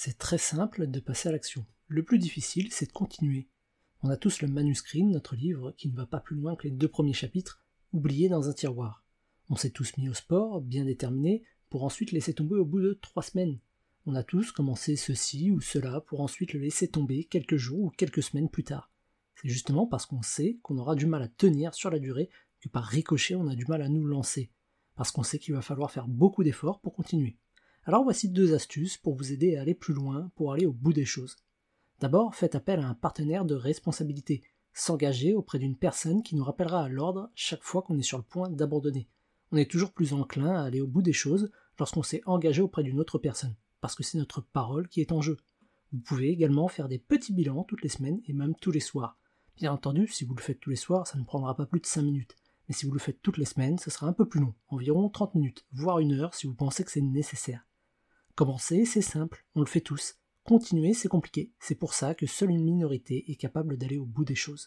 C'est très simple de passer à l'action. Le plus difficile, c'est de continuer. On a tous le manuscrit de notre livre qui ne va pas plus loin que les deux premiers chapitres, oubliés dans un tiroir. On s'est tous mis au sport, bien déterminés, pour ensuite laisser tomber au bout de trois semaines. On a tous commencé ceci ou cela pour ensuite le laisser tomber quelques jours ou quelques semaines plus tard. C'est justement parce qu'on sait qu'on aura du mal à tenir sur la durée que par ricochet on a du mal à nous lancer, parce qu'on sait qu'il va falloir faire beaucoup d'efforts pour continuer. Alors voici deux astuces pour vous aider à aller plus loin, pour aller au bout des choses. D'abord, faites appel à un partenaire de responsabilité, s'engager auprès d'une personne qui nous rappellera à l'ordre chaque fois qu'on est sur le point d'abandonner. On est toujours plus enclin à aller au bout des choses lorsqu'on s'est engagé auprès d'une autre personne, parce que c'est notre parole qui est en jeu. Vous pouvez également faire des petits bilans toutes les semaines et même tous les soirs. Bien entendu, si vous le faites tous les soirs, ça ne prendra pas plus de 5 minutes. Mais si vous le faites toutes les semaines, ce sera un peu plus long, environ 30 minutes, voire une heure si vous pensez que c'est nécessaire. Commencer, c'est simple, on le fait tous. Continuer, c'est compliqué. C'est pour ça que seule une minorité est capable d'aller au bout des choses.